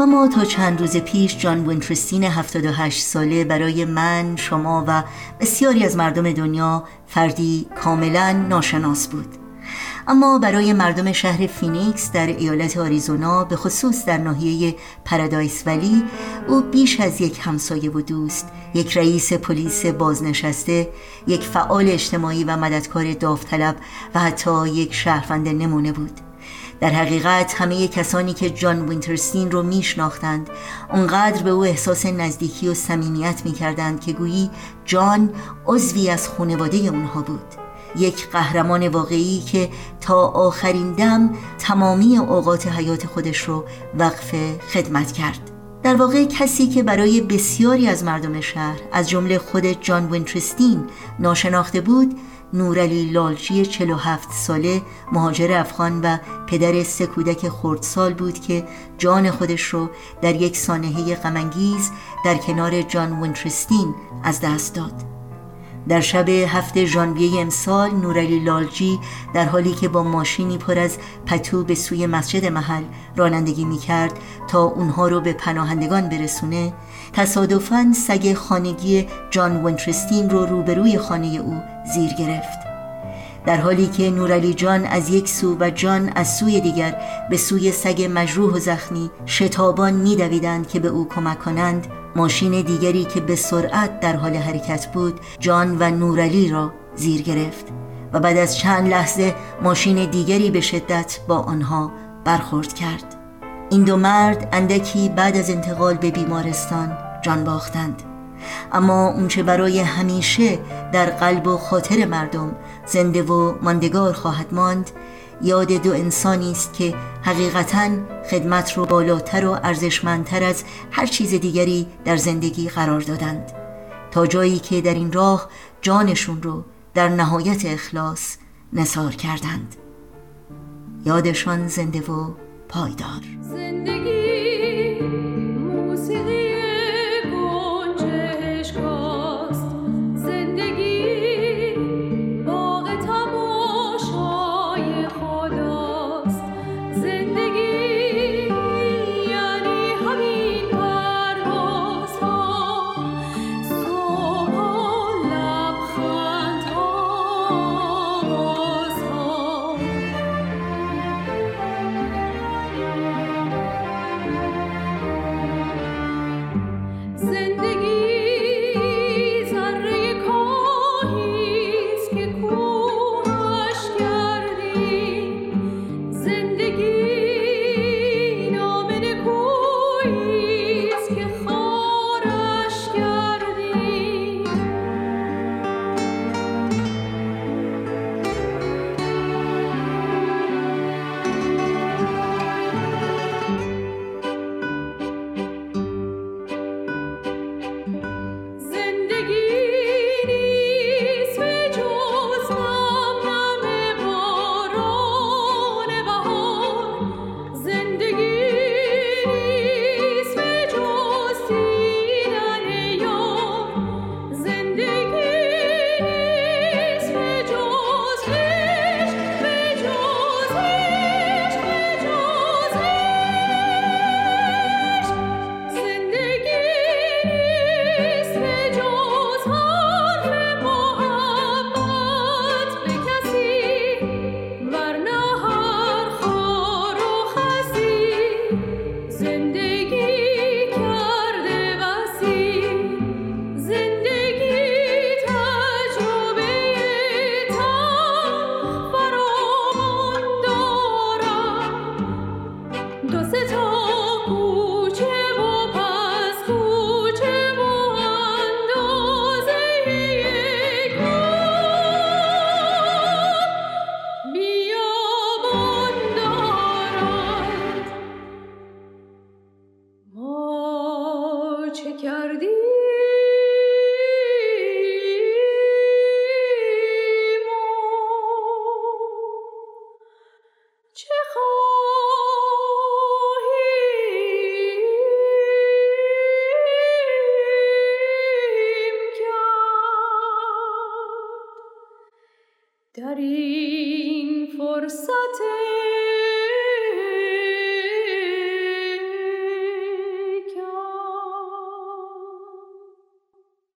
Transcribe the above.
و ما تا چند روز پیش جان وینترستین 78 ساله برای من، شما و بسیاری از مردم دنیا فردی کاملا ناشناس بود. اما برای مردم شهر فینیکس در ایالت آریزونا به خصوص در ناحیه پرادایس ولی او بیش از یک همسایه و دوست یک رئیس پلیس بازنشسته یک فعال اجتماعی و مددکار داوطلب و حتی یک شهروند نمونه بود. در حقیقت همه کسانی که جان وینترستین رو میشناختند اونقدر به او احساس نزدیکی و صمیمیت می‌کردند که گویی جان عضوی از خانواده اونها بود. یک قهرمان واقعی که تا آخرین دم تمامی اوقات حیات خودش رو وقف خدمت کرد. در واقع کسی که برای بسیاری از مردم شهر از جمله خود جان وینترستین ناشناخته بود نورعلی لالچی 47 ساله مهاجر افغان و پدر سه کودک خردسال بود که جان خودش رو در یک سانحه غمانگیز در کنار جان وینترستین از دست داد. در شب هفته ژانویه امسال نورعلی لالجی در حالی که با ماشینی پر از پتو به سوی مسجد محل رانندگی می کرد تا اونها رو به پناهندگان برسونه تصادفاً سگ خانگی جان ونترستین رو روبروی خانه او زیر گرفت. در حالی که نورعلی جان از یک سو و جان از سوی دیگر به سوی سگ مجروح و زخمی شتابان میدویدند که به او کمک کنند ماشین دیگری که به سرعت در حال حرکت بود جان و نورعلی را زیر گرفت و بعد از چند لحظه ماشین دیگری به شدت با آنها برخورد کرد. این دو مرد اندکی بعد از انتقال به بیمارستان جان باختند. اما اونچه برای همیشه در قلب و خاطر مردم زنده و ماندگار خواهد ماند یاد دو انسانی است که حقیقتا خدمت رو بالاتر و ارزشمندتر از هر چیز دیگری در زندگی قرار دادند. تا جایی که در این راه جانشون رو در نهایت اخلاص نثار کردند. یادشان زنده و پایدار. زندگی در این فرصت